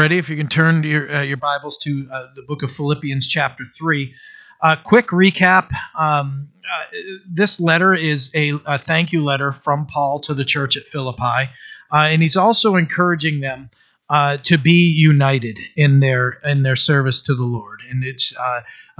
already, if you can turn your uh, your Bibles to uh, the book of Philippians, chapter three. Uh, quick recap. Um, uh, this letter is a, a, thank you letter from Paul to the church at Philippi, uh, and he's also encouraging them uh, to be united in their in their service to the Lord. And it's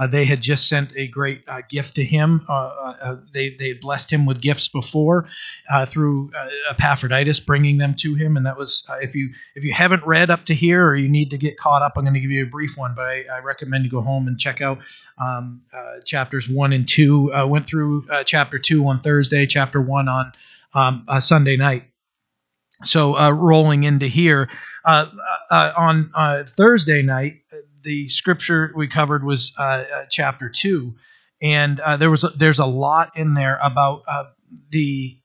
uh, they had just sent a great uh, gift to him. Uh, uh, uh they they blessed him with gifts before uh, through Epaphroditus, bringing them to him. And that was if you if you haven't read up to here or you need to get caught up, I'm going to give you a brief one. But I, I recommend you go home and check out um, chapters one and two. I went through chapter two on Thursday, chapter one on um, Sunday night. So rolling into here on Thursday night the scripture we covered was uh, uh, chapter two, and uh, there was a, there's a lot in there about uh, the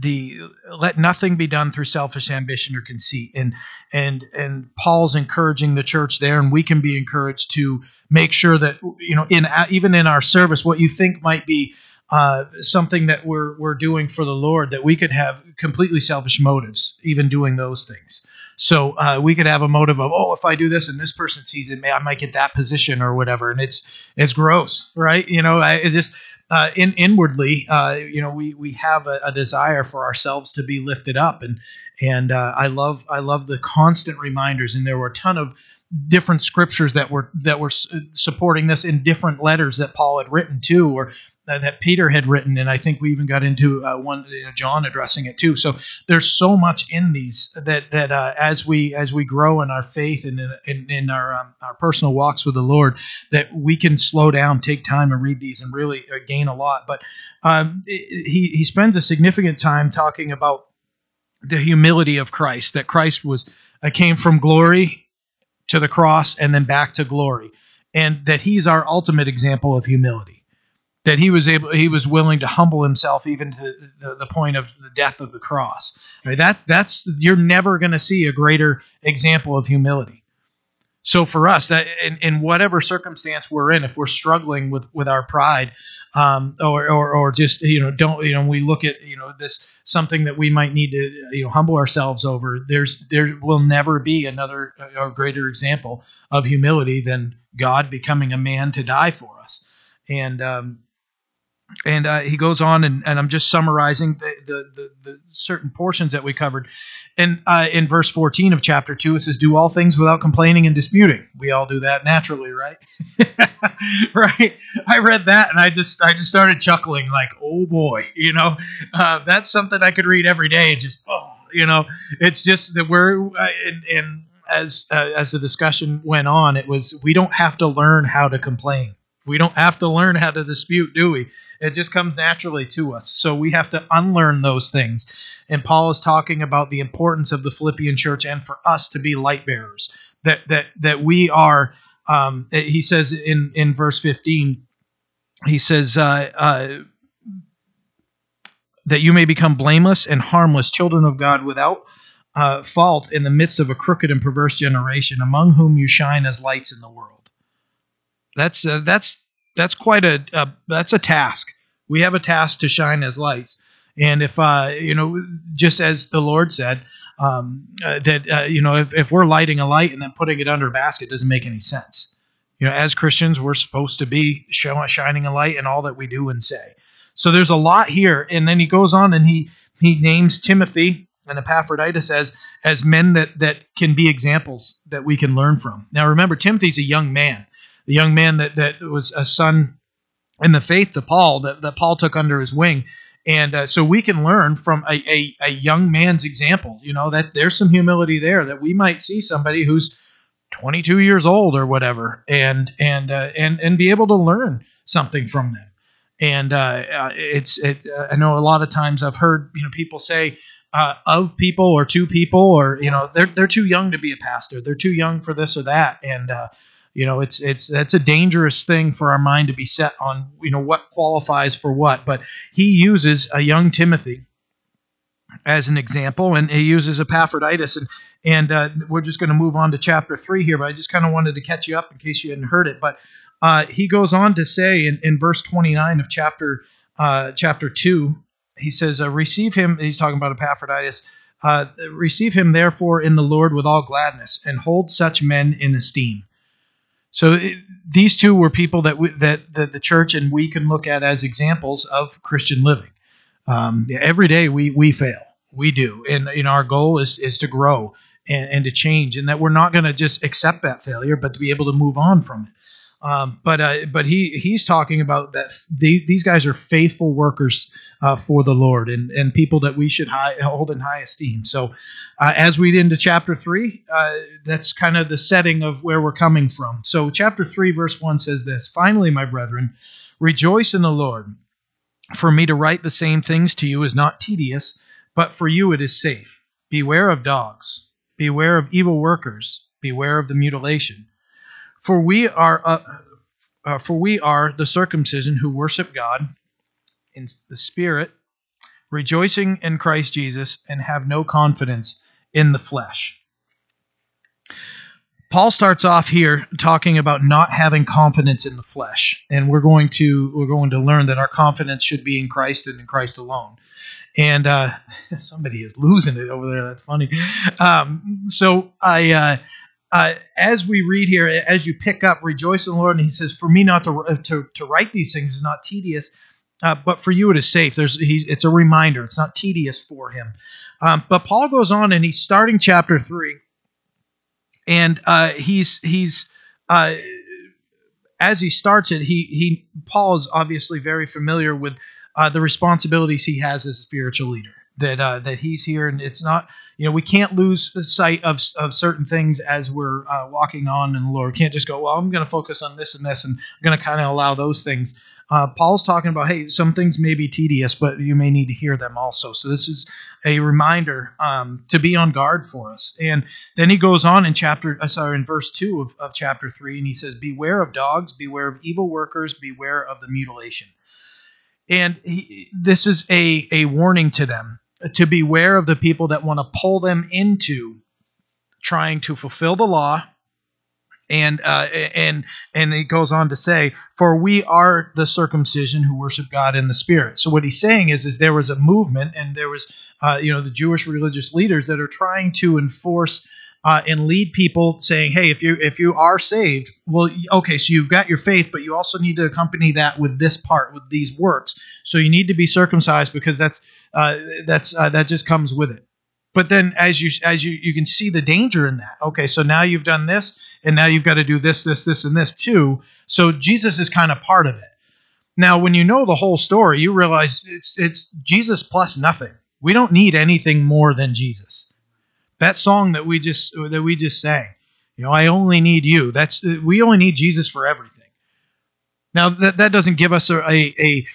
the let nothing be done through selfish ambition or conceit. And and and Paul's encouraging the church there and we can be encouraged to make sure that you know in even in our service what you think might be uh, something that we're we're doing for the Lord that we could have completely selfish motives even doing those things so uh, we could have a motive of, oh, if I do this and this person sees it, may I might get that position or whatever, and it's it's gross, right? You know, I it just uh, in inwardly, uh, you know, we we have a, a, desire for ourselves to be lifted up, and and uh, I love I love the constant reminders, and there were a ton of different scriptures that were that were supporting this in different letters that Paul had written too, or uh, that Peter had written, and I think we even got into uh, one you know, John addressing it too. So there's so much in these that that uh, as we as we grow in our faith and in, in, in our um, our personal walks with the Lord, that we can slow down, take time, and read these, and really uh, gain a lot. But um, he he spends a significant time talking about the humility of Christ, that Christ was uh, came from glory to the cross and then back to glory, and that He's our ultimate example of humility that he was able he was willing to humble himself even to the, the point of the death of the cross. Right? that's that's you're never going to see a greater example of humility. So for us that in, in whatever circumstance we're in if we're struggling with with our pride um, or, or or just you know don't you know we look at you know this something that we might need to you know humble ourselves over there's there will never be another or greater example of humility than god becoming a man to die for us. And um, and uh, he goes on, and, and I'm just summarizing the, the, the, the certain portions that we covered. And uh, in verse 14 of chapter 2, it says, Do all things without complaining and disputing. We all do that naturally, right? right? I read that and I just I just started chuckling, like, oh boy, you know, uh, that's something I could read every day and just, oh, you know, it's just that we're, uh, and, and as, uh, as the discussion went on, it was, we don't have to learn how to complain we don't have to learn how to dispute, do we? It just comes naturally to us. So we have to unlearn those things. And Paul is talking about the importance of the Philippian church and for us to be light bearers. That that that we are. Um, he says in in verse fifteen. He says. Uh, uh, that you may become blameless and harmless children of God without uh, fault in the midst of a crooked and perverse generation, among whom you shine as lights in the world. That's uh, that's that's quite a, a that's a task. We have a task to shine as lights. And if uh, you know, just as the Lord said, um, uh, that uh, you know, if, if we're lighting a light and then putting it under a basket, doesn't make any sense. You know, as Christians, we're supposed to be showing, shining a light in all that we do and say. So there's a lot here, and then he goes on and he he names Timothy and Epaphroditus as as men that that can be examples that we can learn from. Now, remember, Timothy's a young man the young man that, that was a son in the faith to Paul that, that Paul took under his wing. And uh, so we can learn from a, a, a, young man's example, you know, that there's some humility there that we might see somebody who's 22 years old or whatever and and uh, and and be able to learn something from them. And uh, uh it's it. Uh, I know a lot of times I've heard you know people say uh, of people or to people or you know they're they're too young to be a pastor. They're too young for this or that. And you know, it's it's that's a dangerous thing for our mind to be set on. You know what qualifies for what, but he uses a young Timothy as an example, and he uses Epaphroditus, and and uh, we're just going to move on to chapter three here. But I just kind of wanted to catch you up in case you hadn't heard it. But uh, he goes on to say in, in verse 29 of chapter uh, chapter two, he says, uh, "Receive him." He's talking about Epaphroditus. Uh, receive him therefore in the Lord with all gladness, and hold such men in esteem. So it, these two were people that, we, that that the church and we can look at as examples of Christian living. Um, every day we we fail, we do, and know our goal is is to grow and, and to change, and that we're not going to just accept that failure, but to be able to move on from it. Um, but uh, but he he's talking about that they, these guys are faithful workers uh, for the Lord and, and people that we should high, hold in high esteem. So uh, as we get into chapter three, uh, that's kind of the setting of where we're coming from. So chapter three verse one says this: Finally, my brethren, rejoice in the Lord. For me to write the same things to you is not tedious, but for you it is safe. Beware of dogs. Beware of evil workers. Beware of the mutilation for we are uh, uh, for we are the circumcision who worship God in the Spirit, rejoicing in Christ Jesus, and have no confidence in the flesh. Paul starts off here talking about not having confidence in the flesh, and we're going to we're going to learn that our confidence should be in Christ and in Christ alone. And uh, somebody is losing it over there. That's funny. Um, so I. Uh, uh, as we read here, as you pick up, rejoice in the Lord, and he says, "For me not to to, to write these things is not tedious, uh, but for you it is safe." There's he, it's a reminder; it's not tedious for him. Um, but Paul goes on, and he's starting chapter three, and uh, he's he's uh, as he starts it, he he Paul is obviously very familiar with uh, the responsibilities he has as a spiritual leader that uh, that he's here, and it's not you know we can't lose sight of, of certain things as we're uh, walking on in the Lord. We can't just go, well, I'm going to focus on this and this, and I'm going to kind of allow those things. Uh, Paul's talking about, hey, some things may be tedious, but you may need to hear them also. So this is a reminder um, to be on guard for us. And then he goes on in chapter, uh, sorry, in verse two of, of chapter three, and he says, "Beware of dogs, beware of evil workers, beware of the mutilation." And he, this is a, a warning to them to beware of the people that want to pull them into trying to fulfill the law. And uh, and and it goes on to say, "For we are the circumcision who worship God in the Spirit." So what he's saying is, is there was a movement, and there was, uh, you know, the Jewish religious leaders that are trying to enforce uh, and lead people saying, "Hey, if you if you are saved, well, okay, so you've got your faith, but you also need to accompany that with this part, with these works. So you need to be circumcised because that's uh, that's uh, that just comes with it." But then, as you as you you can see the danger in that. Okay, so now you've done this, and now you've got to do this, this, this, and this too. So Jesus is kind of part of it. Now, when you know the whole story, you realize it's it's Jesus plus nothing. We don't need anything more than Jesus that song that we just that we just sang you know i only need you that's we only need jesus for everything now that, that doesn't give us a, a a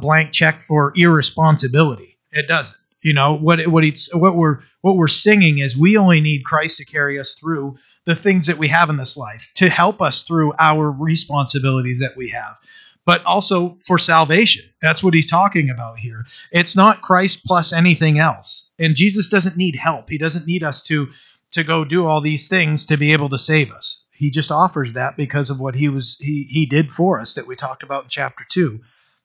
blank check for irresponsibility it doesn't you know what what it's what we're what we're singing is we only need christ to carry us through the things that we have in this life to help us through our responsibilities that we have but also for salvation. That's what he's talking about here. It's not Christ plus anything else. And Jesus doesn't need help. He doesn't need us to to go do all these things to be able to save us. He just offers that because of what he was he he did for us that we talked about in chapter 2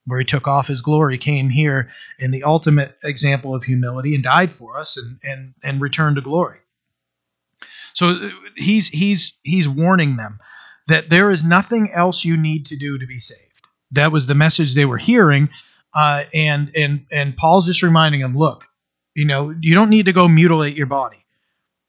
where he took off his glory came here in the ultimate example of humility and died for us and and and returned to glory. So he's he's he's warning them that there is nothing else you need to do to be saved that was the message they were hearing. Uh, and and and Paul's just reminding them, look, you know, you don't need to go mutilate your body.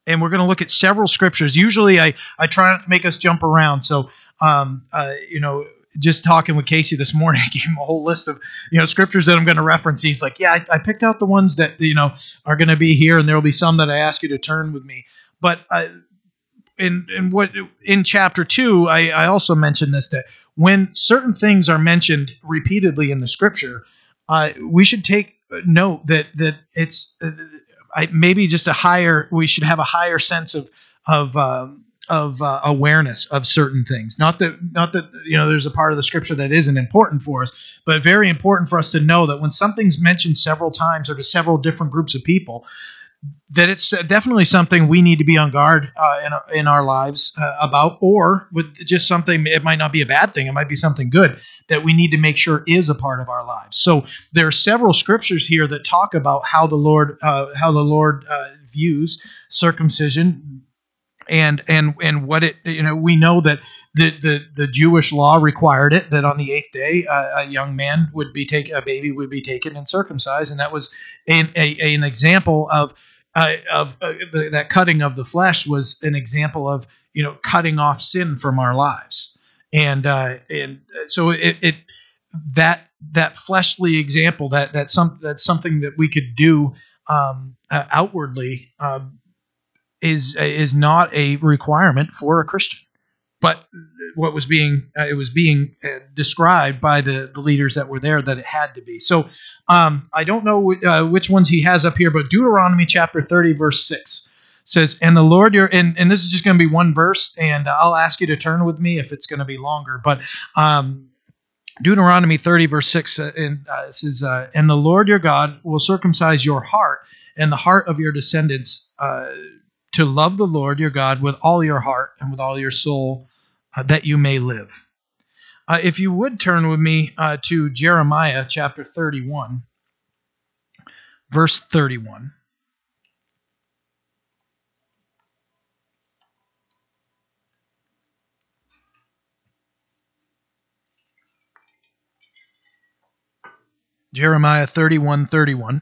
And we're going to look at several scriptures. Usually, I I try not to make us jump around. So, um, uh, you know, just talking with Casey this morning, I gave him a whole list of you know scriptures that I'm going to reference. He's like, yeah, I, I, picked out the ones that you know are going to be here, and there will be some that I ask you to turn with me. But uh, in in what in chapter two, I, I also mentioned this that when certain things are mentioned repeatedly in the scripture, uh, we should take note that that it's uh, I, maybe just a higher. We should have a higher sense of of um, of uh, awareness of certain things. Not that not that you know there's a part of the scripture that isn't important for us, but very important for us to know that when something's mentioned several times or to several different groups of people, that it's definitely something we need to be on guard uh, in, our, in our lives uh, about, or with just something, it might not be a bad thing, it might be something good that we need to make sure is a part of our lives. So there are several scriptures here that talk about how the Lord, uh, how the Lord uh, views circumcision and and and what it you know we know that the the, the Jewish law required it that on the eighth day uh, a young man would be taken a baby would be taken and circumcised. And that was an, a, an example of uh, of uh, the, that cutting of the flesh was an example of you know cutting off sin from our lives, and uh, and so it, it that that fleshly example that that some that's something that we could do um, uh, outwardly um, is is not a requirement for a Christian. But what was being uh, it was being uh, described by the, the leaders that were there that it had to be. So um, i don't know uh, which ones he has up here but deuteronomy chapter 30 verse 6 says and the lord your and, and this is just going to be one verse and i'll ask you to turn with me if it's going to be longer but um, deuteronomy 30 verse 6 uh, uh, says uh, and the lord your god will circumcise your heart and the heart of your descendants to love the lord your god with all your heart and with all your soul uh, that you may live. Uh, if you would turn with me uh, to Jeremiah chapter 31, verse 31. Jeremiah 31 31.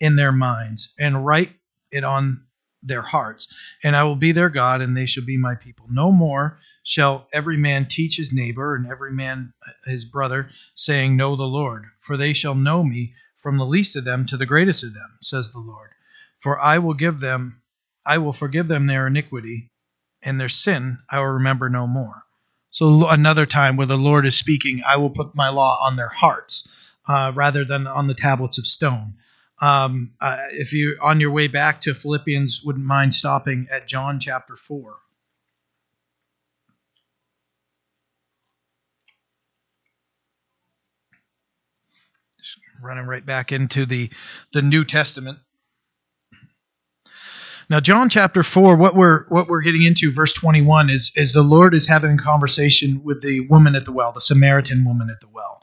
in their minds and write it on their hearts. And I will be their God, and they shall be my people. No more shall every man teach his neighbor and every man his brother, saying, Know the Lord. For they shall know me from the least of them to the greatest of them, says the Lord. For I will give them, I will forgive them their iniquity, and their sin I will remember no more. So another time where the Lord is speaking, I will put my law on their hearts uh, rather than on the tablets of stone. Um, uh, if you're on your way back to Philippians, wouldn't mind stopping at John chapter 4. Just running right back into the, the New Testament. Now, John chapter four, what we're what we're getting into, verse twenty one, is is the Lord is having a conversation with the woman at the well, the Samaritan woman at the well,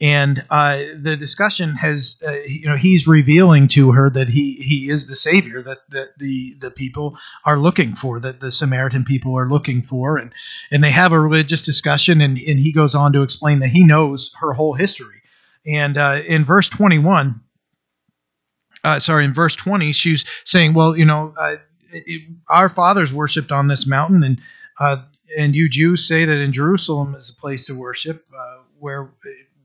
and uh, the discussion has uh, you know he's revealing to her that he he is the savior that, that the the people are looking for that the samaritan people are looking for. And and they have a religious discussion and and he goes on to explain that he knows her whole history. And uh, in verse 21 uh, sorry in verse 20 she's saying well you know uh, it, our fathers worshipped on this mountain and uh, and you Jews say that in Jerusalem is a place to worship where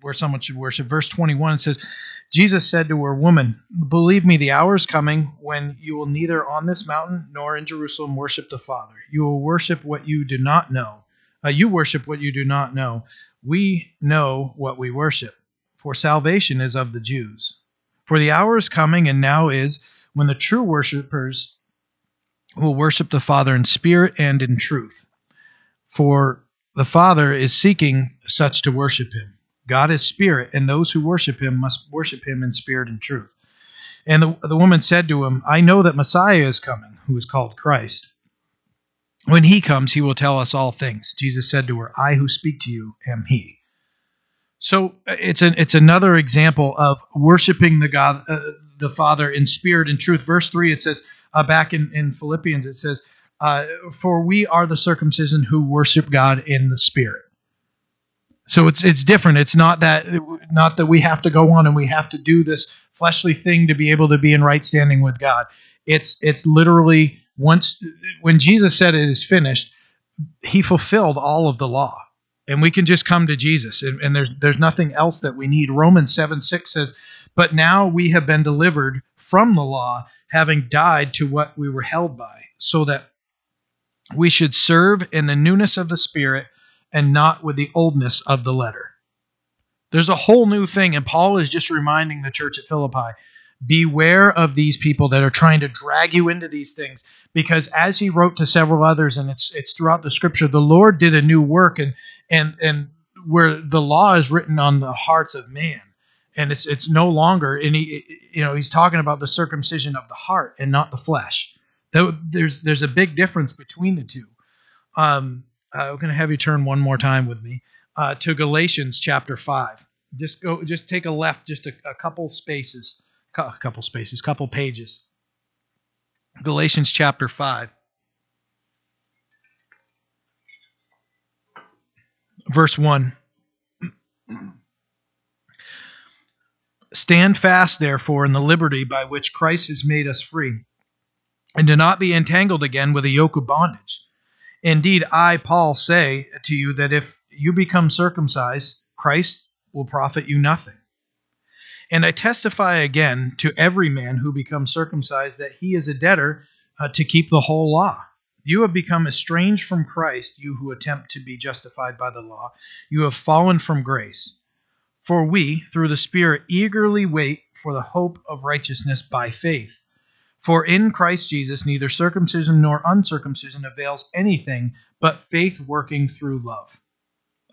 where someone should worship. Verse 21 says, Jesus said to her, Woman, believe me, the hour is coming when you will neither on this mountain nor in Jerusalem worship the Father. You will worship what you do not know. Uh, you worship what you do not know. We know what we worship, for salvation is of the Jews. For the hour is coming, and now is, when the true worshippers will worship the Father in spirit and in truth. For the Father is seeking such to worship him. God is spirit, and those who worship him must worship him in spirit and truth. And the, the woman said to him, I know that Messiah is coming, who is called Christ. When he comes, he will tell us all things. Jesus said to her, I who speak to you am he. So uh, it's an it's another example of worshiping the God, uh, the Father in spirit and truth. Verse three, it says uh, back in in Philippians, it says, uh, "For we are the circumcision who worship God in the Spirit." So it's it's different. It's not that not that we have to go on and we have to do this fleshly thing to be able to be in right standing with God. It's it's literally once when Jesus said it is finished, he fulfilled all of the law. and we can just come to Jesus, and, and there's there's nothing else that we need. Romans seven six says, "But now we have been delivered from the law, having died to what we were held by, so that we should serve in the newness of the Spirit, and not with the oldness of the letter." There's a whole new thing, and Paul is just reminding the church at Philippi beware of these people that are trying to drag you into these things because as he wrote to several others and it's it's throughout the scripture the lord did a new work and and and where the law is written on the hearts of man and it's it's no longer any you know he's talking about the circumcision of the heart and not the flesh there's there's a big difference between the two um i'm going to have you turn one more time with me uh, to galatians chapter 5 just go just take a left just a, a couple spaces a couple spaces, couple pages. Galatians chapter 5. Verse 1. Stand fast, therefore, in the liberty by which Christ has made us free, and do not be entangled again with a yoke of bondage. Indeed, I, Paul, say to you that if you become circumcised, Christ will profit you nothing. And I testify again to every man who becomes circumcised that he is a debtor uh, to keep the whole law. You have become estranged from Christ, you who attempt to be justified by the law. You have fallen from grace. For we, through the Spirit, eagerly wait for the hope of righteousness by faith. For in Christ Jesus, neither circumcision nor uncircumcision avails anything but faith working through love.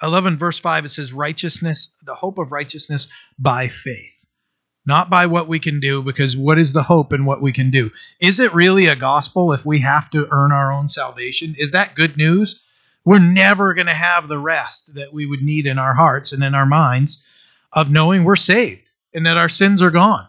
I love in verse 5 it says, righteousness, the hope of righteousness by faith not by what we can do, because what is the hope in what we can do? Is it really a gospel if we have to earn our own salvation? Is that good news? We're never going to have the rest that we would need in our hearts and in our minds of knowing we're saved and that our sins are gone.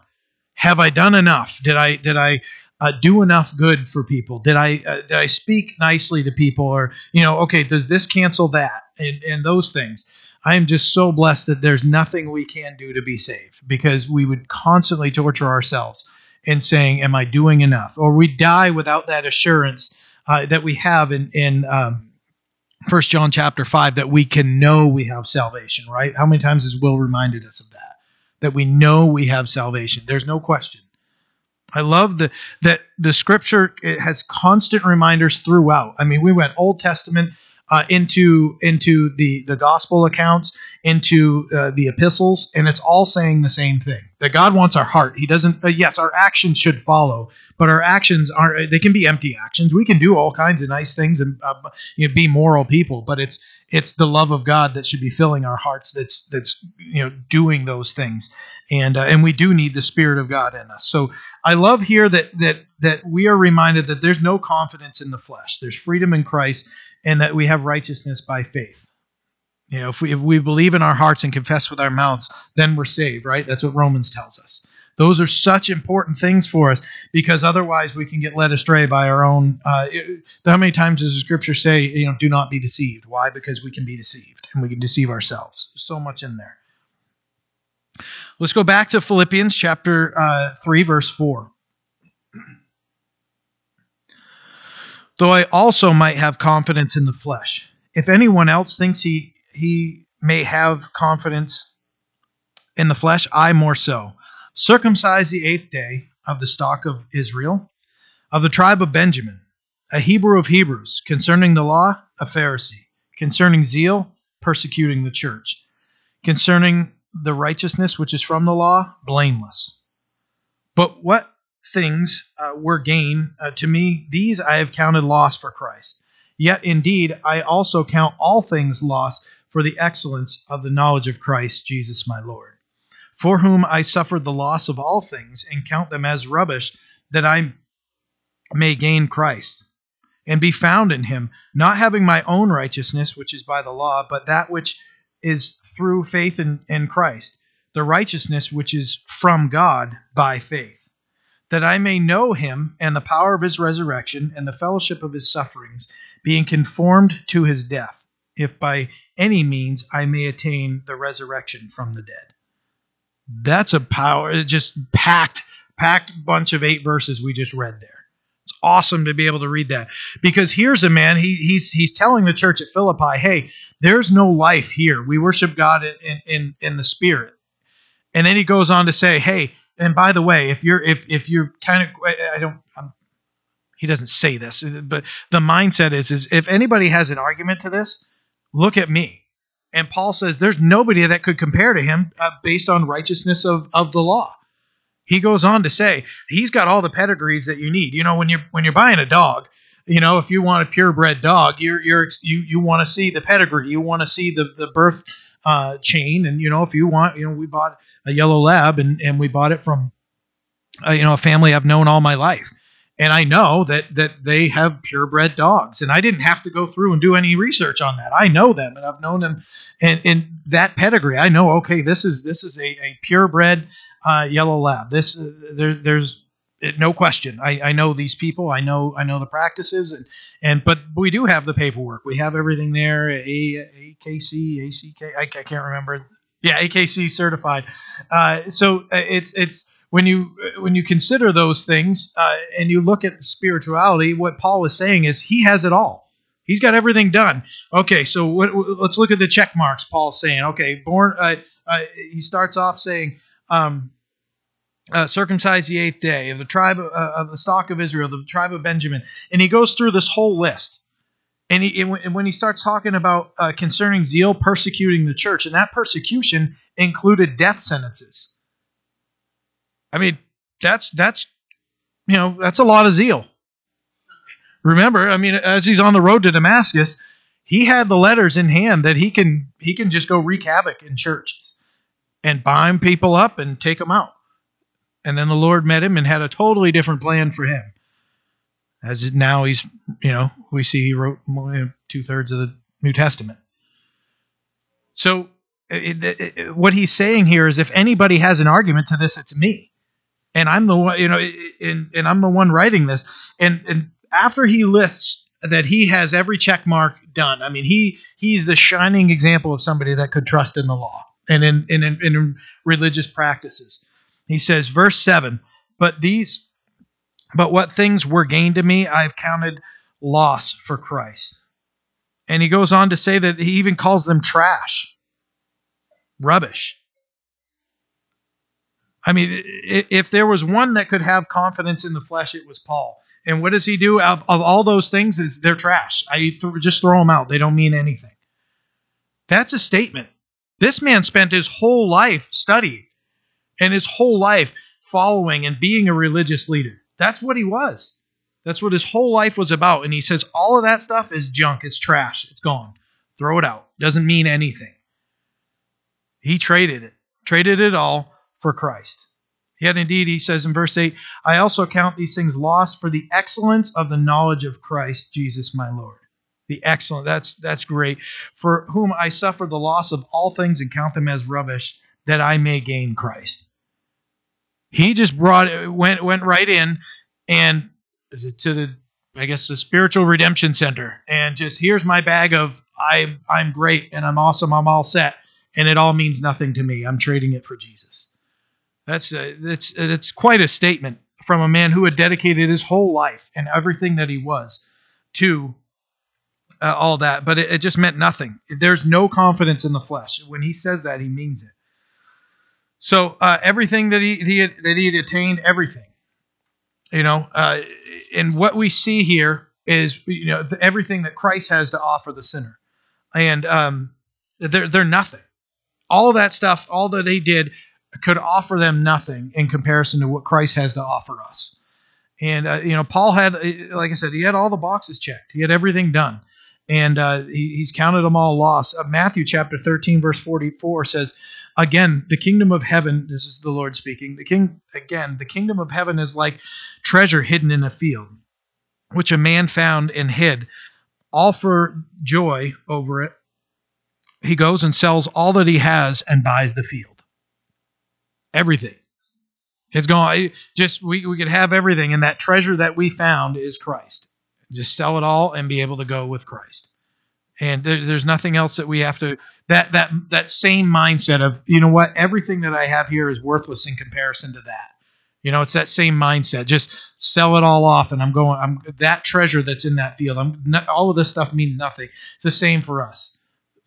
Have I done enough? Did I did I uh, do enough good for people? Did I uh, did I speak nicely to people? Or you know, okay, does this cancel that? And and those things. I am just so blessed that there's nothing we can do to be saved because we would constantly torture ourselves in saying, Am I doing enough? Or we die without that assurance uh, that we have in, in um, 1 John chapter 5 that we can know we have salvation, right? How many times has Will reminded us of that? We know we have salvation. There's no question. I love the, that the scripture it has constant reminders throughout. I mean, we went Old Testament uh, into into the the gospel accounts, into uh, the epistles, and it's all saying the same thing that God wants our heart. He doesn't. Uh, yes, our actions should follow, but our actions are they can be empty actions. We can do all kinds of nice things and uh, you know, be moral people, but it's it's the love of God that should be filling our hearts. That's that's you know doing those things, and uh, and we do need the Spirit of God in us. So I love here that that that we are reminded that there's no confidence in the flesh. There's freedom in Christ and that we have righteousness by faith. You know, if we, if we believe in our hearts and confess with our mouths, then we're saved, right? That's what Romans tells us. Those are such important things for us because otherwise we can get led astray by our own. Uh, how many times does the scripture say, you know, do not be deceived? Why? Because we can be deceived and we can deceive ourselves. There's so much in there. Let's go back to Philippians chapter uh, 3, verse 4. Though I also might have confidence in the flesh. If anyone else thinks he he may have confidence in the flesh, I more so. Circumcised the eighth day of the stock of Israel, of the tribe of Benjamin, a Hebrew of Hebrews, concerning the law, a Pharisee, concerning zeal, persecuting the church, concerning the righteousness which is from the law, blameless. But what things uh, were gain uh, to me, these I have counted loss for Christ. Yet indeed, I also count all things loss for the excellence of the knowledge of Christ Jesus my Lord, for whom I suffered the loss of all things and count them as rubbish, that I may gain Christ and be found in him, not having my own righteousness, which is by the law, but that which is through faith in, in Christ, the righteousness which is from God by faith that I may know him and the power of his resurrection and the fellowship of his sufferings, being conformed to his death, if by any means I may attain the resurrection from the dead. That's a power, just packed, packed bunch of eight verses we just read there. It's awesome to be able to read that because here's a man. He, he's he's telling the church at Philippi, "Hey, there's no life here. We worship God in in in the Spirit." And then he goes on to say, "Hey, and by the way, if you're if if you're kind of I don't I'm, he doesn't say this, but the mindset is is if anybody has an argument to this, look at me." And Paul says there's nobody that could compare to him uh, based on righteousness of of the law he goes on to say he's got all the pedigrees that you need. You know, when you're when you're buying a dog, you know, if you want a purebred dog, you're you're you you want to see the pedigree, you want to see the the birth uh, chain, and you know, if you want, you know, we bought a yellow lab and and we bought it from, uh, you know, a family I've known all my life, and I know that that they have purebred dogs, and I didn't have to go through and do any research on that. I know them, and I've known them, and in that pedigree, I know okay, this is this is a, a purebred uh, Yellow Lab. This uh, there, there's no question. I, I know these people. I know I know the practices, and and but we do have the paperwork. We have everything there. A, AKC, ACK. I, I can't remember. Yeah, AKC certified. Uh, so uh, it's it's when you when you consider those things uh, and you look at spirituality, what Paul is saying is he has it all. He's got everything done. Okay, so what, let's look at the check marks. Paul's saying, okay, born. Uh, uh, he starts off saying, um, uh, circumcised the eighth day of the tribe of, uh, of, the stock of Israel, the tribe of Benjamin, and he goes through this whole list. And, he, and when he starts talking about uh, concerning zeal persecuting the church, and that persecution included death sentences. I mean, that's that's you know that's a lot of zeal. Remember, I mean, as he's on the road to Damascus, he had the letters in hand that he can he can just go wreak havoc in churches and bind people up and take them out. And then the Lord met him and had a totally different plan for him. As now he's, you know, we see he wrote two thirds of the New Testament. So it, it, it, what he's saying here is if anybody has an argument to this, it's me. And I'm the one, you know, and, and I'm the one writing this. And, and after he lists that he has every check mark done, I mean, he he's the shining example of somebody that could trust in the law and in, in, in religious practices. He says, verse 7 But these, but what things were gained to me, I've counted loss for Christ. And he goes on to say that he even calls them trash, rubbish. I mean, if there was one that could have confidence in the flesh, it was Paul. And what does he do? Of, of all those things, is they're trash. I th- just throw them out. They don't mean anything. That's a statement. This man spent his whole life studying and his whole life following and being a religious leader. That's what he was. That's what his whole life was about. And he says all of that stuff is junk, it's trash, it's gone. Throw it out. Doesn't mean anything. He traded it, traded it all for Christ. Yet indeed, he says in verse 8, I also count these things lost for the excellence of the knowledge of Christ Jesus my Lord the excellent. That's that's great. For whom I suffer the loss of all things and count them as rubbish, that I may gain Christ. He just brought went went right in and to the I guess the spiritual redemption center and just here's my bag of I I'm great and I'm awesome I'm all set and it all means nothing to me I'm trading it for Jesus. That's a, that's that's quite a statement from a man who had dedicated his whole life and everything that he was to uh, all that, but it, it, just meant nothing. There's no confidence in the flesh. When he says that, he means it. So uh, everything that he, he had, that he had attained, everything, you know, uh, and what we see here is you know everything that Christ has to offer the sinner, and um, they're they're nothing. All that stuff, all that they did, could offer them nothing in comparison to what Christ has to offer us. And uh, you know, Paul had, like I said, he had all the boxes checked. He had everything done and uh, he, he's counted them all lost. Uh, Matthew chapter 13, verse 44 says, Again, the kingdom of heaven, this is the Lord speaking, the king, again, the kingdom of heaven is like treasure hidden in a field, which a man found and hid, all for joy over it. He goes and sells all that he has and buys the field. Everything. It's gone. Just we, we could have everything, and that treasure that we found is Christ. Just sell it all and be able to go with Christ. And there, there's nothing else that we have to that that that same mindset of you know what everything that I have here is worthless in comparison to that. You know, it's that same mindset. Just sell it all off, and I'm going. I'm that treasure that's in that field. I'm not, all of this stuff means nothing. It's the same for us.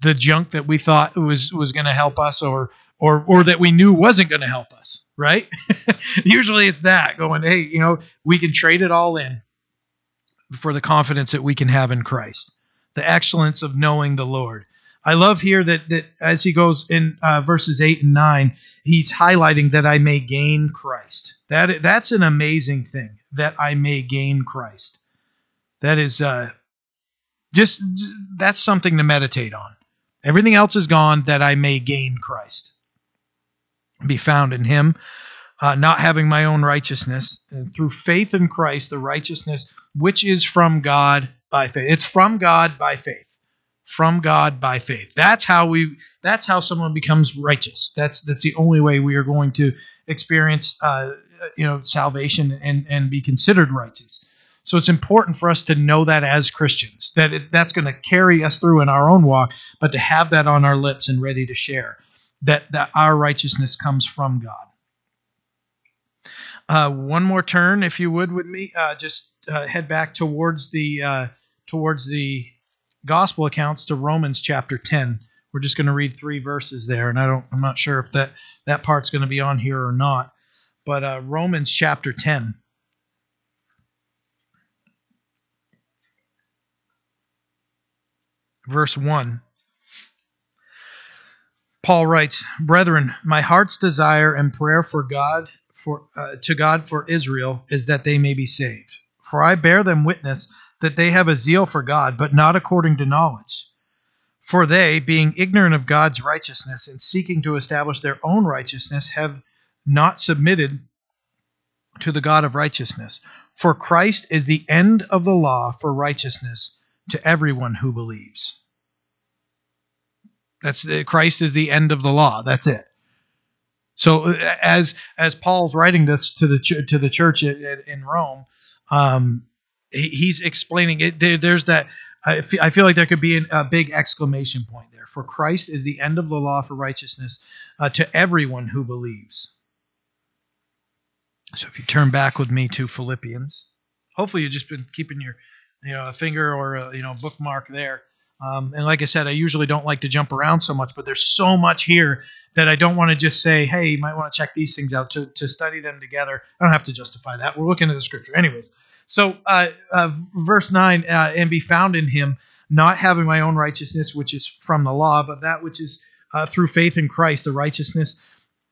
The junk that we thought was was going to help us, or or or that we knew wasn't going to help us, right? Usually, it's that going. Hey, you know, we can trade it all in for the confidence that we can have in Christ, the excellence of knowing the Lord. I love here that that as he goes in uh, verses eight and nine, he's highlighting that I may gain Christ. That that's an amazing thing that I may gain Christ. That is uh, just that's something to meditate on. Everything else is gone that I may gain Christ, be found in Him, uh, not having my own righteousness, and through faith in Christ, the righteousness which is from God by faith. It's from God by faith from God by faith. That's how we. That's how someone becomes righteous. That's that's the only way we are going to experience, uh, you know, salvation and and be considered righteous. So it's important for us to know that as Christians, that it, that's going to carry us through in our own walk, but to have that on our lips and ready to share that that our righteousness comes from God. Uh, one more turn, if you would, with me. Uh, just uh, head back towards the uh, towards the gospel accounts to Romans chapter 10. We're just going to read three verses there, and I don't, I'm not sure if that that part's going to be on here or not. But uh, Romans chapter 10. Verse 1. Paul writes, "Brethren, my heart's desire and prayer for God for uh, to God for Israel is that they may be saved. For I bear them witness that they have a zeal for God, but not according to knowledge. For they, being ignorant of God's righteousness and seeking to establish their own righteousness, have not submitted to the God of righteousness. For Christ is the end of the law for righteousness to everyone who believes. That's Christ is the end of the law. That's it. So as as Paul's writing this to the to the church in Rome, um, he's explaining it. There, there's that. I feel, I feel like there could be an, a big exclamation point there. For Christ is the end of the law for righteousness uh, to everyone who believes. So if you turn back with me to Philippians, hopefully you've just been keeping your, you know, a finger or a you know bookmark there. Um, and like I said, I usually don't like to jump around so much, but there's so much here that I don't want to just say, hey, you might want to check these things out to, to study them together. I don't have to justify that. We're looking at the scripture. Anyways, so, uh, uh, verse 9, uh, and be found in him, not having my own righteousness, which is from the law, but that which is uh, through faith in Christ, the righteousness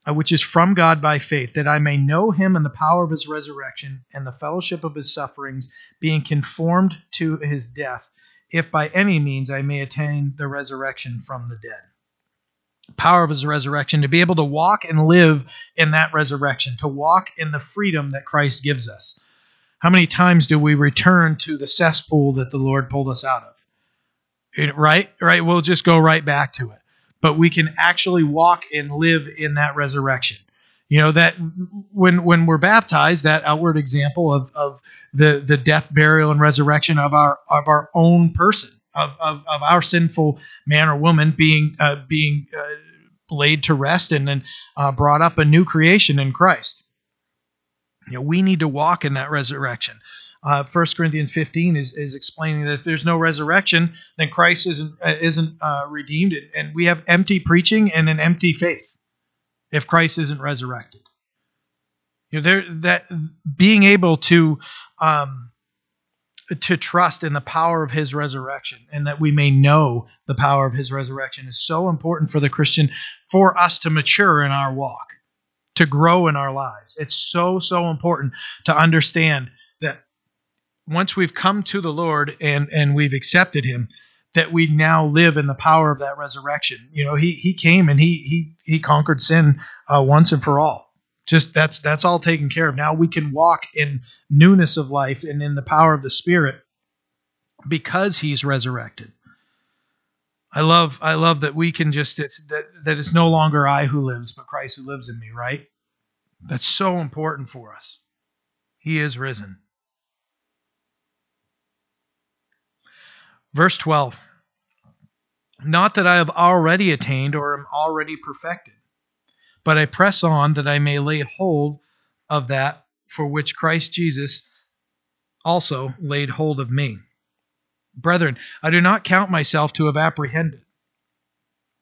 uh, which is from God by faith, that I may know him and the power of his resurrection and the fellowship of his sufferings, being conformed to his death, if by any means I may attain the resurrection from the dead. Power of his resurrection, to be able to walk and live in that resurrection, to walk in the freedom that Christ gives us. How many times do we return to the cesspool that the Lord pulled us out of? Right? Right? We'll just go right back to it. But we can actually walk and live in that resurrection. You know that when when we're baptized, that outward example of, of the the death, burial, and resurrection of our of our own person, of, of, of our sinful man or woman being uh, being uh, laid to rest and then uh, brought up a new creation in Christ. You know, we need to walk in that resurrection. Uh, 1 Corinthians 15 is, is explaining that if there's no resurrection, then Christ isn't uh, isn't uh, redeemed, and we have empty preaching and an empty faith if Christ isn't resurrected. You know, there that being able to um, to trust in the power of His resurrection, and that we may know the power of His resurrection, is so important for the Christian for us to mature in our walk to grow in our lives. It's so, so important to understand that once we've come to the Lord and, and we've accepted Him, that we now live in the power of that resurrection. You know, He He came and He He He conquered sin uh, once and for all. Just that's that's all taken care of. Now we can walk in newness of life and in the power of the Spirit because He's resurrected. I love I love that we can just it's that, that it's no longer I who lives, but Christ who lives in me, right? That's so important for us. He is risen. Verse 12. Not that I have already attained or am already perfected, but I press on that I may lay hold of that for which Christ Jesus also laid hold of me. Brethren, I do not count myself to have apprehended.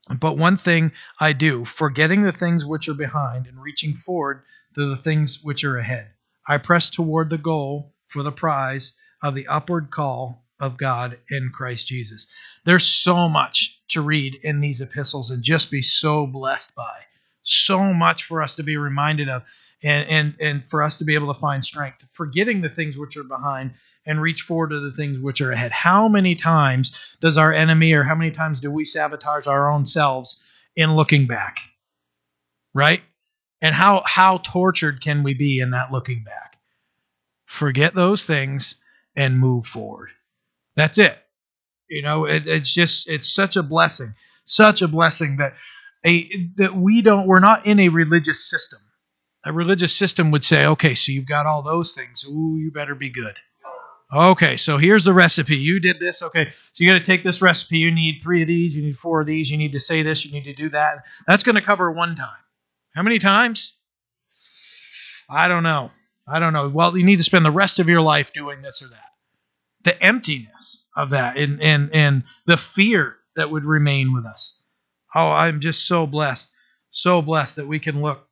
But one thing I do, forgetting the things which are behind and reaching forward to the things which are ahead. I press toward the goal for the prize of the upward call of God in Christ Jesus. There's so much to read in these epistles and just be so blessed by. So much for us to be reminded of and, and, and for us to be able to find strength, forgetting the things which are behind and reach forward to the things which are ahead. How many times does our enemy, or how many times do we sabotage our own selves in looking back? Right? And how, how tortured can we be in that looking back? Forget those things and move forward. That's it. You know, it, it's just, it's such a blessing, such a blessing that a that we don't, we're not in a religious system a religious system would say, okay, so you've got all those things. Ooh, you better be good. Okay, so here's the recipe. You did this. Okay, so you got to take this recipe. You need three of these. You need four of these. You need to say this. You need to do that. That's going to cover one time. How many times? I don't know. I don't know. Well, you need to spend the rest of your life doing this or that. The emptiness of that and and and the fear that would remain with us. Oh, I'm just so blessed, so blessed that we can look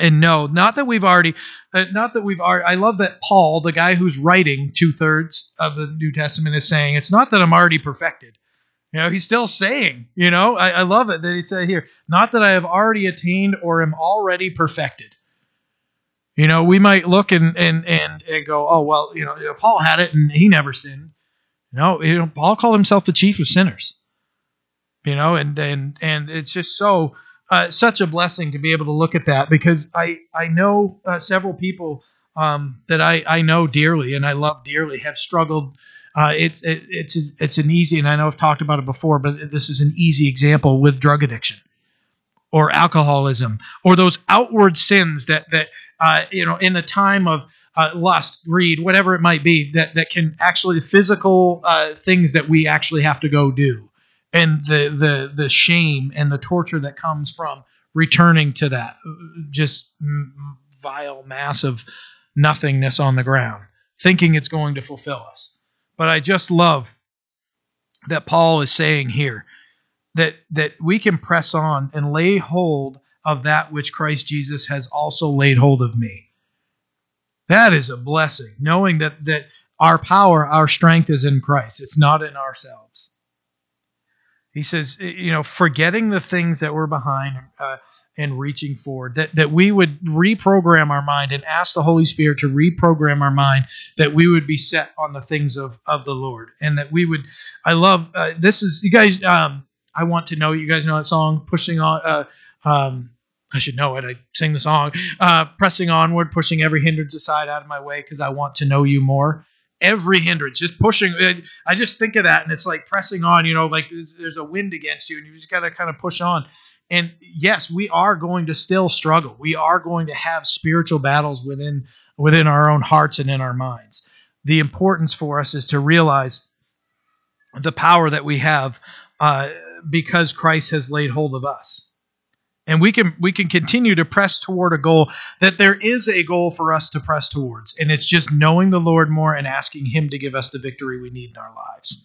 and no, not that we've already, uh, not that we've already. I love that Paul, the guy who's writing two thirds of the New Testament, is saying it's not that I'm already perfected. You know, he's still saying, you know, I, I love it that he said here, not that I have already attained or am already perfected. You know, we might look and and and, and go, oh well, you know, Paul had it and he never sinned. You know, you know, Paul called himself the chief of sinners. You know, and and and it's just so uh, such a blessing to be able to look at that because I I know uh, several people um, that I, I know dearly and I love dearly have struggled. Uh, it's it, it's it's an easy and I know I've talked about it before, but this is an easy example with drug addiction or alcoholism or those outward sins that that uh, you know in the time of uh, lust, greed, whatever it might be, that that can actually the physical uh, things that we actually have to go do and the the the shame and the torture that comes from returning to that just vile mass of nothingness on the ground thinking it's going to fulfill us. But i just love that paul is saying here that that we can press on and lay hold of that which christ jesus has also laid hold of me. That is a blessing knowing that that our power our strength is in christ. It's not in ourselves he says, you know, forgetting the things that were behind uh, and reaching forward, that, that we would reprogram our mind and ask the Holy Spirit to reprogram our mind, that we would be set on the things of, of the Lord. And that we would, I love, uh, this is, you guys, um, I want to know, you guys know that song, Pushing On, uh, um, I should know it. I sing the song, uh, pressing onward, pushing every hindrance aside out of my way because I want to know you more every hindrance, just pushing. I just think of that, and it's like pressing on. You know, like there's a wind against you, and you just got to kind of push on. And yes, we are going to still struggle. We are going to have spiritual battles within within our own hearts and in our minds. The importance for us is to realize the power that we have uh, because Christ has laid hold of us and we can we can continue to press toward a goal that there is a goal for us to press towards. And it's just knowing the lord more and asking him to give us the victory we need in our lives.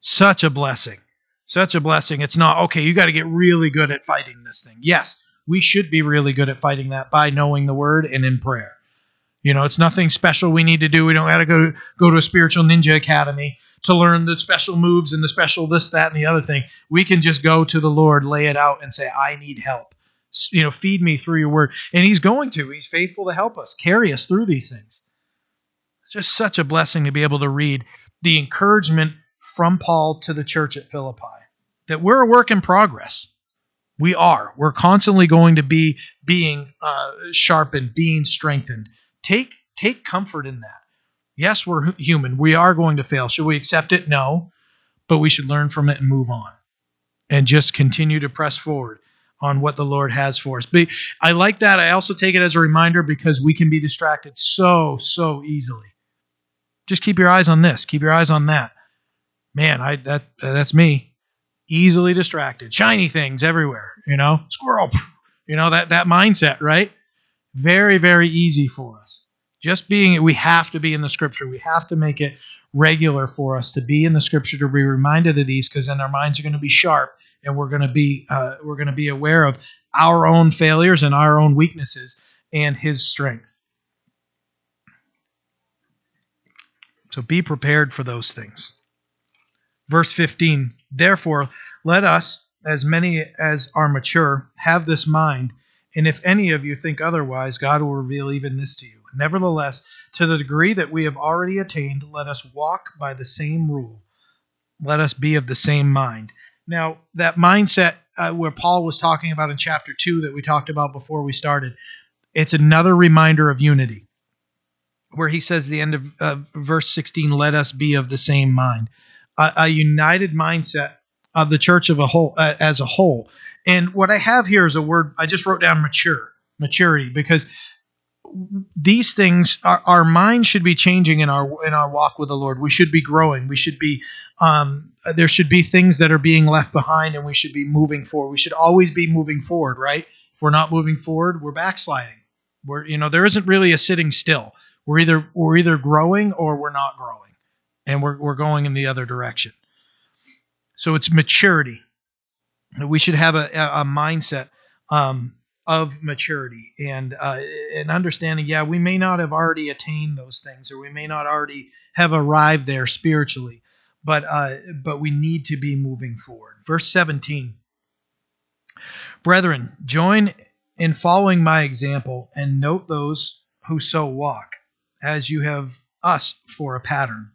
Such a blessing. Such a blessing. It's not okay you got to get really good at fighting this thing. Yes we should be really good at fighting that by knowing the word and in prayer you know it's nothing special we need to do we don't got to go go to a spiritual ninja academy to learn the special moves and the special this, that, and the other thing. We can just go to the Lord, lay it out, and say, I need help. You know, feed me through your word. And He's going to. He's faithful to help us, carry us through these things. It's just such a blessing to be able to read the encouragement from Paul to the church at Philippi that we're a work in progress. We are. We're constantly going to be being uh, sharpened, being strengthened. Take take comfort in that. Yes, we're human. We are going to fail. Should we accept it? No. But we should learn from it and move on and just continue to press forward on what the Lord has for us. But I like that. I also take it as a reminder because we can be distracted so, so easily. Just keep your eyes on this, keep your eyes on that. Man, I that that's me. Easily distracted. Shiny things everywhere, you know? Squirrel. You know that that mindset, right? Very, very easy for us. Just being, we have to be in the scripture. We have to make it regular for us to be in the scripture to be reminded of these because then our minds are going to be sharp and we're going to be uh, we're going to be aware of our own failures and our own weaknesses and his strength so be prepared for those things verse 15 therefore let us as many as are mature have this mind and if any of you think otherwise god will reveal even this to you nevertheless to the degree that we have already attained, let us walk by the same rule. Let us be of the same mind. Now, that mindset uh, where Paul was talking about in chapter 2 that we talked about before we started, it's another reminder of unity. Where he says, the end of uh, verse 16, let us be of the same mind. A, a united mindset of the church of a whole uh, as a whole. And what I have here is a word I just wrote down mature, maturity, because these things our, our mind should be changing in our in our walk with the lord. We should be growing. We should be um, there should be things that are being left behind and we should be moving forward. We should always be moving forward right? If we're not moving forward we're backsliding. We're you know there isn't really a sitting still. We're either we're either growing or we're not growing. And we're, we're going in the other direction. So it's maturity we should have a, a mindset um, of maturity and uh, and understanding yeah we may not have already attained those things or we may not already have arrived there spiritually but uh, but we need to be moving forward. Verse 17 brethren join in following my example and note those who so walk as you have us for a pattern.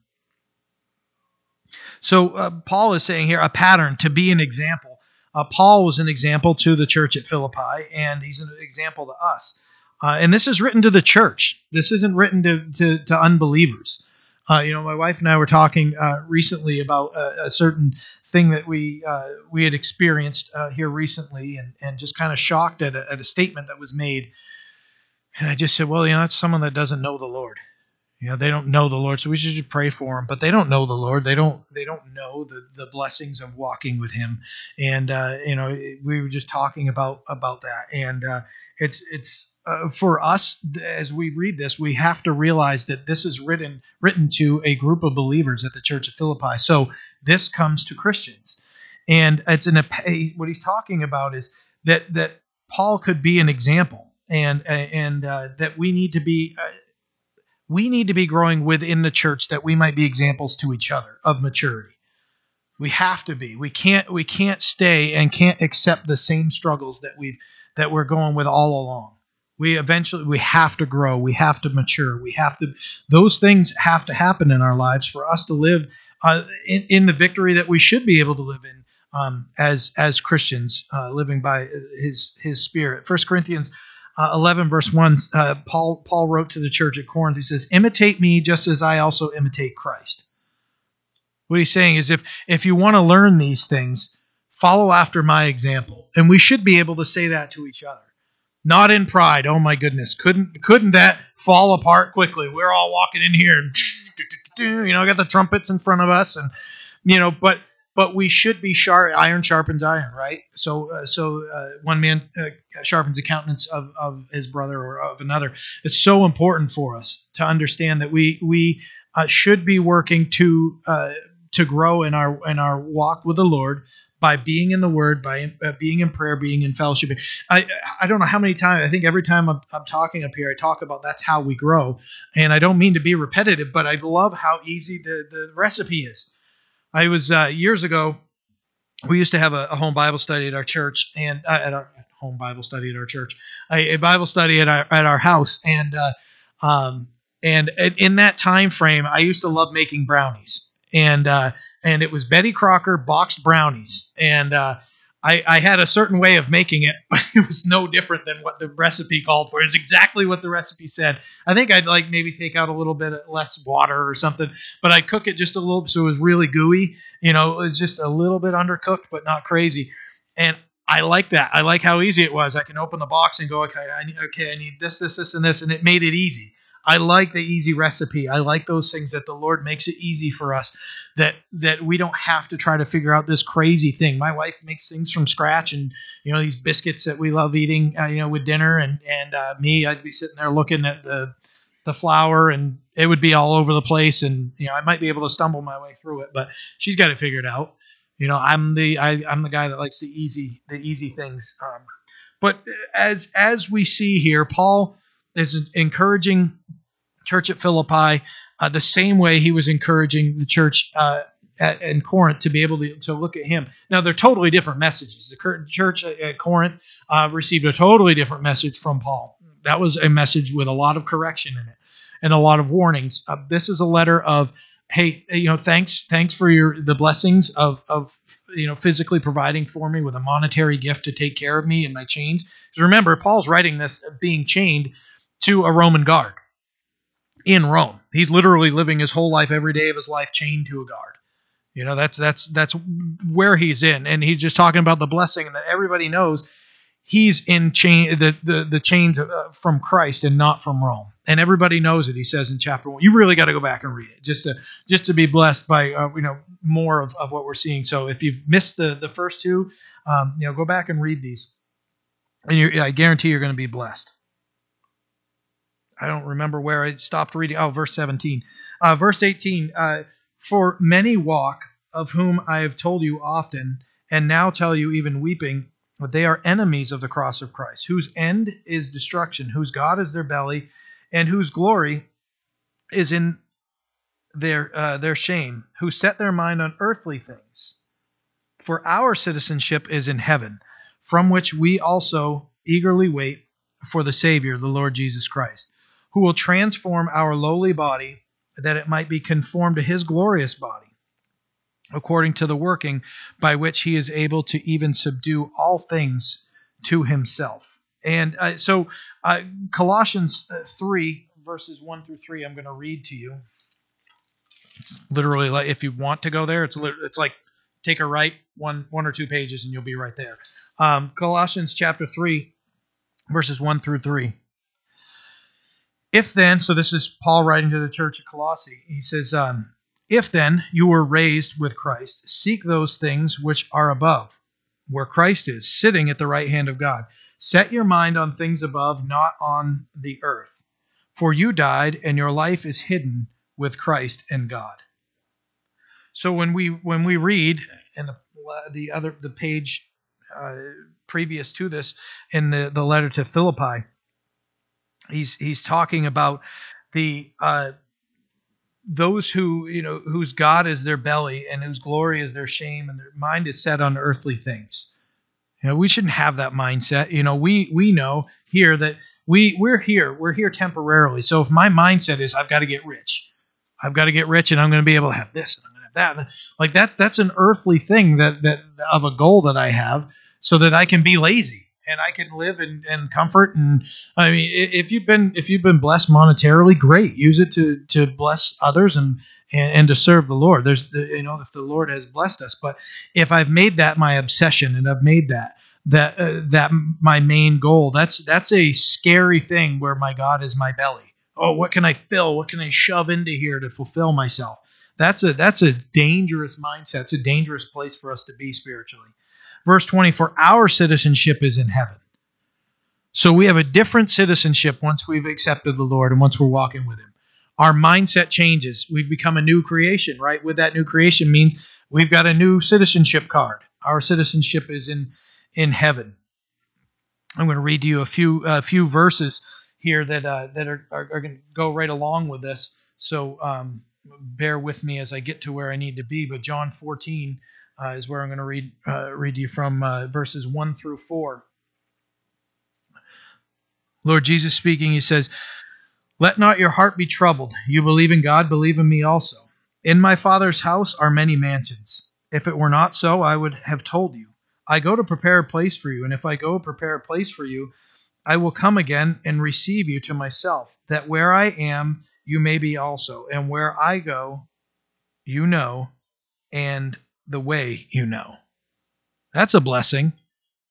So uh, paul is saying here a pattern to be an example uh, Paul was an example to the church at Philippi, and he's an example to us. Uh, and this is written to the church. This isn't written to, to, to unbelievers. Uh, you know, my wife and I were talking uh, recently about a, a, certain thing that we uh, we had experienced uh, here recently, and, and just kind of shocked at a, at a statement that was made. And I just said, well, you know, that's someone that doesn't know the Lord. You know, they don't know the Lord, so we should just pray for them. But they don't know the Lord. They don't. They don't know the, the blessings of walking with Him. And uh, you know, we were just talking about about that. And uh, it's it's uh, for us as we read this, we have to realize that this is written written to a group of believers at the Church of Philippi. So this comes to Christians, and it's an what he's talking about is that that Paul could be an example, and and uh, that we need to be uh, we need to be growing within the church that we might be examples to each other of maturity. We have to be. We can't we can't stay and can't accept the same struggles that we that we're going with all along. We eventually we have to grow, we have to mature, we have to those things have to happen in our lives for us to live uh, in, in the victory that we should be able to live in um, as as Christians, uh, living by His His Spirit. First Corinthians uh, 11 verse 1 uh, paul paul wrote to the church at corinth. He says imitate me just as i also imitate christ. What he's saying is if if you want to learn these things follow after my example. And we should be able to say that to each other. Not in pride. Oh my goodness. Couldn't couldn't that fall apart quickly? We're all walking in here and you know got the trumpets in front of us and you know but but we should be sharp. Iron sharpens iron, right? So, uh, so uh, one man uh, sharpens the countenance of, of his brother or of another. It's so important for us to understand that we we uh, should be working to uh, to grow in our in our walk with the Lord by being in the Word, by uh, being in prayer, being in fellowship. I I don't know how many times. I think every time I'm, I'm talking up here, I talk about that's how we grow, and I don't mean to be repetitive, but I love how easy the the recipe is I was uh, years ago. We used to have a, a, home Bible study at our church, and uh, at our home Bible study at our church, a, a Bible study at our at our house, and uh, um, and in that time frame, I used to love making brownies, and uh, and it was Betty Crocker boxed brownies, and uh, I, I, had a certain way of making it, but it was no different than what the recipe called for. It's exactly what the recipe said. I think I'd like maybe take out a little bit less water or something, but I'd cook it just a little so it was really gooey. You know, it was just a little bit undercooked, but not crazy. And I like that. I like how easy it was. I can open the box and go, okay, I need, okay, I need this, this, this, and this, and it made it easy. I like the easy recipe. I like those things that the Lord makes it easy for us. That that we don't have to try to figure out this crazy thing. My wife makes things from scratch, and you know these biscuits that we love eating, uh, you know, with dinner. And and uh, me, I'd be sitting there looking at the the flour, and it would be all over the place. And you know, I might be able to stumble my way through it, but she's got it figured out. You know, I'm the I, I'm the guy that likes the easy the easy things. Um, but as as we see here, Paul is encouraging church at Philippi uh, the same way he was encouraging the church uh, at, in Corinth to be able to, to look at him. Now, they're totally different messages. The church at Corinth uh, received a totally different message from Paul. That was a message with a lot of correction in it and a lot of warnings. Uh, this is a letter of, hey, you know, thanks, thanks for your the blessings of of you know physically providing for me with a monetary gift to take care of me and my chains. Because remember, Paul's writing this being chained to a Roman guard in Rome. He's literally living his whole life, every day of his life, chained to a guard. You know, that's that's that's where he's in, and he's just talking about the blessing that everybody knows. He's in chain the the, the chains uh, from Christ and not from Rome, and everybody knows it. He says in chapter one. You really got to go back and read it just to just to be blessed by uh, you know more of, of what we're seeing. So if you've missed the the first two, um, you know, go back and read these, and I guarantee you're going to be blessed. I don't remember where I stopped reading. Oh, verse 17. Uh, verse 18 uh, For many walk, of whom I have told you often, and now tell you even weeping, but they are enemies of the cross of Christ, whose end is destruction, whose God is their belly, and whose glory is in their uh, their shame, who set their mind on earthly things. For our citizenship is in heaven, from which we also eagerly wait for the Savior, the Lord Jesus Christ who will transform our lowly body that it might be conformed to his glorious body, according to the working by which he is able to even subdue all things to himself. And uh, so, uh, Colossians uh, 3, verses 1 through 3, I'm going to read to you. It's literally, like if you want to go there, it's, it's like take a right one, one or two pages and you'll be right there. Um, Colossians chapter 3, verses 1 through 3. If then, so this is Paul writing to the church at Colossae, he says, um, If then you were raised with Christ, seek those things which are above, where Christ is, sitting at the right hand of God. Set your mind on things above, not on the earth. For you died, and your life is hidden with Christ in God. So when we when we read in the the other the page uh, previous to this in the, the letter to Philippi, he's he's talking about the uh, those who you know whose God is their belly and whose glory is their shame and their mind is set on earthly things. You know, we shouldn't have that mindset. You know, we we know here that we we're here we're here temporarily. So if my mindset is I've got to get rich, I've got to get rich and I'm going to be able to have this and I'm going to have that, like that that's an earthly thing that that of a goal that I have so that I can be lazy and I can live in, in comfort. And I mean, if you've been if you've been blessed monetarily, great. Use it to to bless others and and, and to serve the Lord. There's you know if the Lord has blessed us, but if I've made that my obsession and I've made that that uh, that my main goal, that's that's a scary thing where my God is my belly. Oh, what can I fill? What can I shove into here to fulfill myself? That's a that's a dangerous mindset. It's a dangerous place for us to be spiritually. Verse 20 For our citizenship is in heaven. So we have a different citizenship once we've accepted the Lord and once we're walking with Him. Our mindset changes. We've become a new creation, right? With that new creation means we've got a new citizenship card. Our citizenship is in in heaven. I'm going to read to you a few a few verses here that uh, that are, are, are, going to go right along with this. So um, bear with me as I get to where I need to be. But John 14 uh, is where I'm going to read uh, read you from uh, verses one through four. Lord Jesus speaking, He says, "Let not your heart be troubled. You believe in God, believe in me also. In my Father's house are many mansions. If it were not so, I would have told you. I go to prepare a place for you, and if I go prepare a place for you, I will come again and receive you to myself, that where I am, you may be also, and where I go, you know, and the way you know. That's a blessing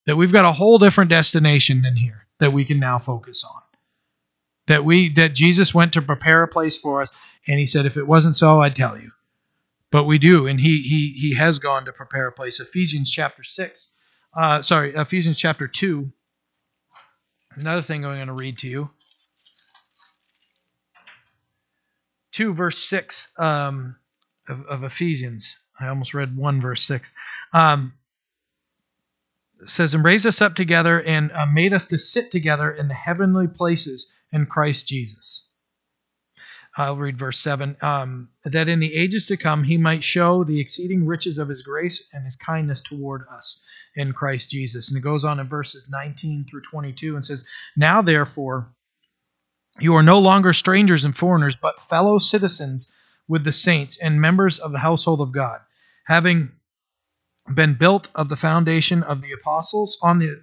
that we've got a whole different destination than here that we can now focus on. that we that Jesus went to prepare a place for us, and he said, if it wasn't so, I'd tell you. But we do, and he he he has gone to prepare a place. Ephesians chapter six, uh, sorry, Ephesians chapter two. Another thing I'm going to read to you. 2 verse 6 um, of, of, Ephesians. I almost read 1 verse 6. Um, says, And raised us up together and uh, made us to sit together in the heavenly places in Christ Jesus. I'll read verse 7. Um, that in the ages to come he might show the exceeding riches of his grace and his kindness toward us in Christ Jesus. And it goes on in verses 19 through 22 and says, Now therefore, you are no longer strangers and foreigners, but fellow citizens with the saints and members of the household of God, having been built of the foundation of the apostles, on the, uh,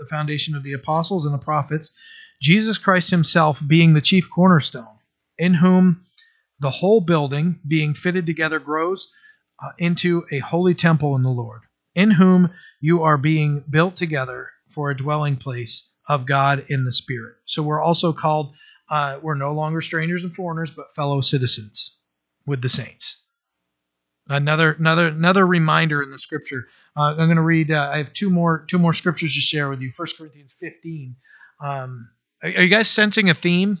the foundation of the apostles and the prophets, Jesus Christ himself being the chief cornerstone, in whom the whole building, being fitted together, grows uh, into a holy temple in the Lord, in whom you are being built together for a dwelling place of God in the Spirit. So we're also called uh, we're no longer strangers and foreigners, but fellow citizens with the saints. Another another another reminder in the scripture. Uh, I'm going to read. Uh, I have two more two more scriptures to share with you. 1 Corinthians 15. Um, are, are, you guys sensing a theme?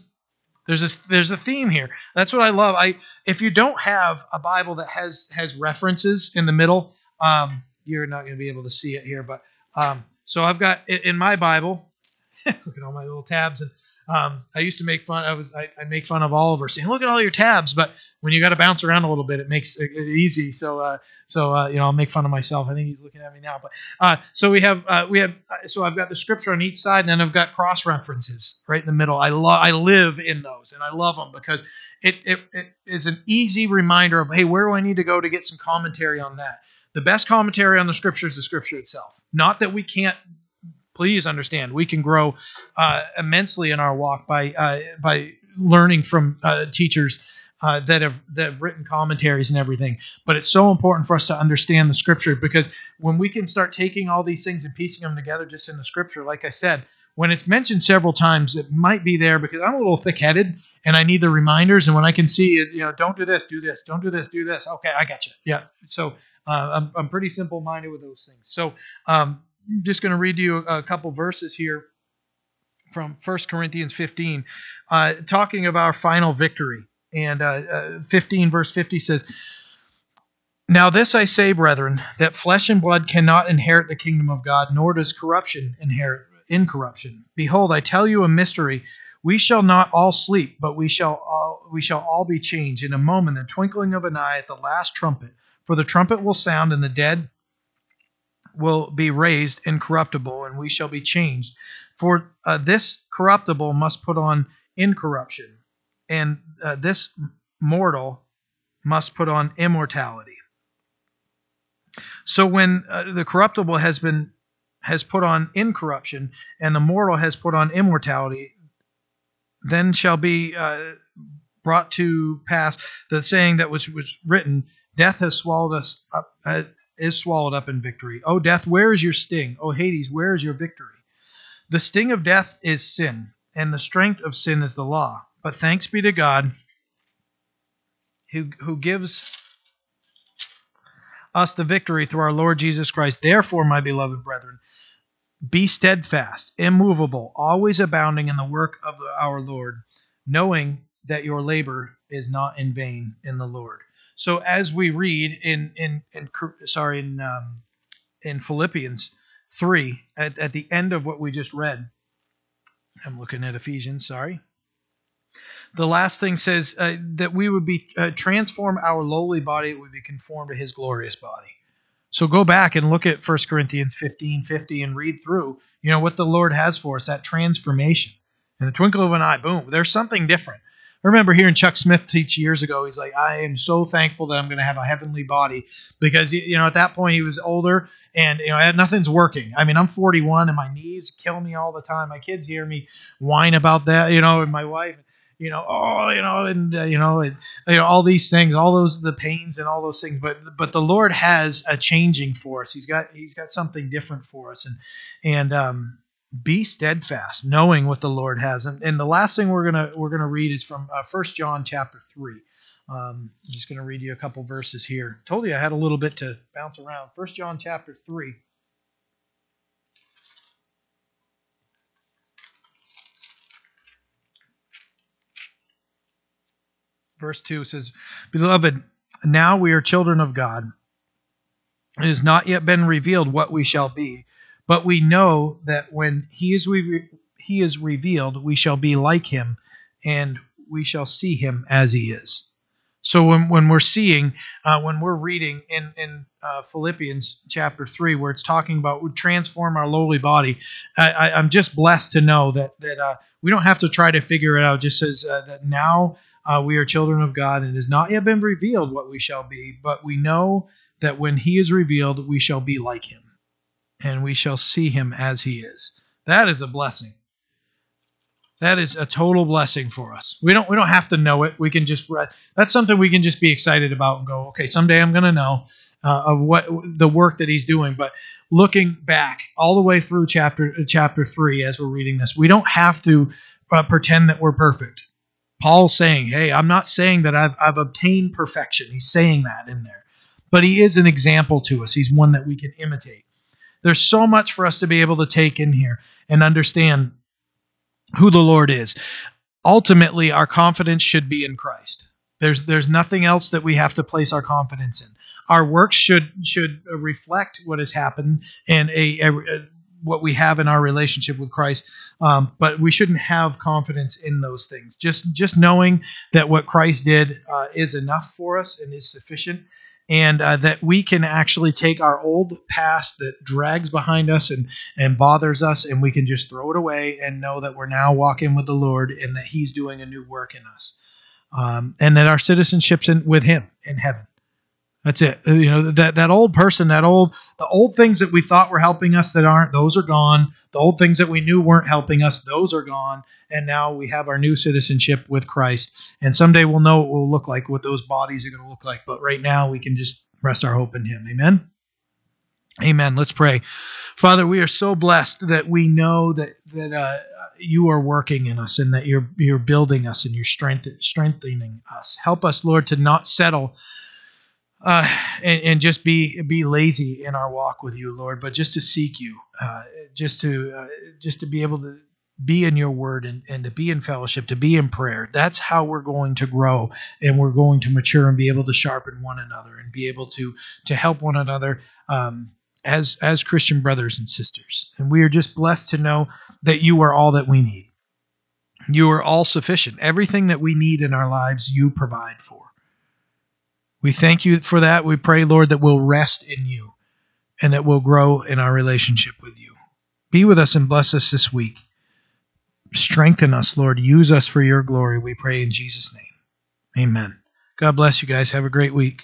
There's a there's a theme here. That's what I love. I if you don't have a Bible that has has references in the middle, um, you're not going to be able to see it here. But um, so I've got in my Bible. look at all my little tabs and um, I used to make fun. I was I, I make fun of Oliver saying, "Look at all your tabs," but when you got to bounce around a little bit, it makes it, easy. So uh, so uh, you know I'll make fun of myself. I think he's looking at me now. But uh, so we have uh, we have uh, so I've got the scripture on each side, and then I've got cross references right in the middle. I love I live in those, and I love them because it, it it is an easy reminder of hey, where do I need to go to get some commentary on that? The best commentary on the scripture is the scripture itself. Not that we can't please understand we can grow uh, immensely in our walk by uh, by learning from uh, teachers uh, that have that have written commentaries and everything. But it's so important for us to understand the scripture because when we can start taking all these things and piecing them together just in the scripture, like I said, when it's mentioned several times, it might be there because I'm a little thick-headed and I need the reminders. And when I can see it, you know, don't do this, do this, don't do this, do this. Okay, I got you. Yeah. So uh, I'm, I'm pretty simple-minded with those things. So um, I'm just going to read you a, couple verses here from 1 Corinthians 15, uh, talking about our final victory. And uh, uh, 15, verse 50 says, Now this I say, brethren, that flesh and blood cannot inherit the kingdom of God, nor does corruption inherit incorruption. Behold, I tell you a mystery. We shall not all sleep, but we shall all, we shall all be changed in a moment, the twinkling of an eye, at the last trumpet. For the trumpet will sound, and the dead will be raised incorruptible, and we shall be changed. For uh, this corruptible must put on incorruption, and uh, this mortal must put on immortality. So when uh, the corruptible has been has put on incorruption, and the mortal has put on immortality, then shall be uh, brought to pass the saying that was was written: Death has swallowed us up. Is swallowed up in victory. O death, where is your sting? O Hades, where is your victory? The sting of death is sin, and the strength of sin is the law. But thanks be to God who, who gives us the victory through our Lord Jesus Christ. Therefore, my beloved brethren, be steadfast, immovable, always abounding in the work of our Lord, knowing that your labor is not in vain in the Lord. So as we read in in, in sorry in um, in Philippians three at, at the end of what we just read, I'm looking at Ephesians. Sorry. The last thing says uh, that we would be uh, transform our lowly body, it would be conformed to His glorious body. So go back and look at 1 Corinthians 15, 50 and read through, you know, what the Lord has for us, that transformation. In the twinkle of an eye, boom, there's something different. I remember hearing Chuck Smith teach years ago. He's like, I am so thankful that I'm going to have a heavenly body because you know at that point he was older and you know nothing's working. I mean, I'm 41 and my knees kill me all the time. My kids hear me whine about that, you know, and my wife, you know, oh, you know, and uh, you know, and, you know, all these things, all those the pains and all those things. But but the Lord has a changing for us. He's got he's got something different for us, and and um be steadfast, knowing what the Lord has. And, and the last thing we're gonna we're gonna read is from uh, 1 John chapter three. Um, I'm just gonna read you a couple verses here. Told you I had a little bit to bounce around. 1 John chapter three. Verse 2 says, Beloved, now we are children of God. It has not yet been revealed what we shall be, but we know that when he is, re- he is revealed, we shall be like him, and we shall see him as he is. So when, when we're seeing, uh, when we're reading in, in uh, Philippians chapter 3, where it's talking about we transform our lowly body, I, am just blessed to know that, that uh, we don't have to try to figure it out. It just says uh, that now uh, we are children of God, and it has not yet been revealed what we shall be, but we know that when he is revealed, we shall be like him, and we shall see him as he is. That is a blessing. That is a total blessing for us. We don't we don't have to know it. We can just that's something we can just be excited about and go, okay, someday I'm going to know uh, of what the work that he's doing. But looking back all the way through chapter chapter three, as we're reading this, we don't have to uh, pretend that we're perfect. Paul's saying, hey, I'm not saying that I've I've obtained perfection. He's saying that in there but he is an example to us. He's one that we can imitate. There's so much for us to be able to take in here and understand who the Lord is. Ultimately, our confidence should be in Christ. There's there's nothing else that we have to place our confidence in. Our works should should reflect what has happened and a, a, a what we have in our relationship with Christ. Um, but we shouldn't have confidence in those things. Just just knowing that what Christ did uh, is enough for us and is sufficient, and uh, that we can actually take our old past that drags behind us and, and bothers us, and we can just throw it away and know that we're now walking with the Lord and that He's doing a new work in us. Um, and that our citizenship's in, with Him in heaven. That's it. Uh, you know that that old person, that old the old things that we thought were helping us that aren't, those are gone. The old things that we knew weren't helping us, those are gone. And now we have our new citizenship with Christ. And someday we'll know what will look like, what those bodies are going to look like. But right now we can just rest our hope in Him. Amen. Amen. Let's pray. Father, we are so blessed that we know that that uh, you are working in us and that you're you're building us and you're strength, strengthening us. Help us, Lord, to not settle uh, and, and, just be be lazy in our walk with you, Lord, but just to seek you, uh, just to uh, just to be able to be in your word and, and to be in fellowship, to be in prayer. That's how we're going to grow and we're going to mature and be able to sharpen one another and be able to to help one another um, as as Christian brothers and sisters. And we are just blessed to know that you are all that we need. You are all sufficient. Everything that we need in our lives, you provide for. We thank you for that. We pray, Lord, that we'll rest in you and that we'll grow in our relationship with you. Be with us and bless us this week. Strengthen us, Lord. Use us for your glory, we pray in Jesus' name. Amen. God bless you guys. Have a great week.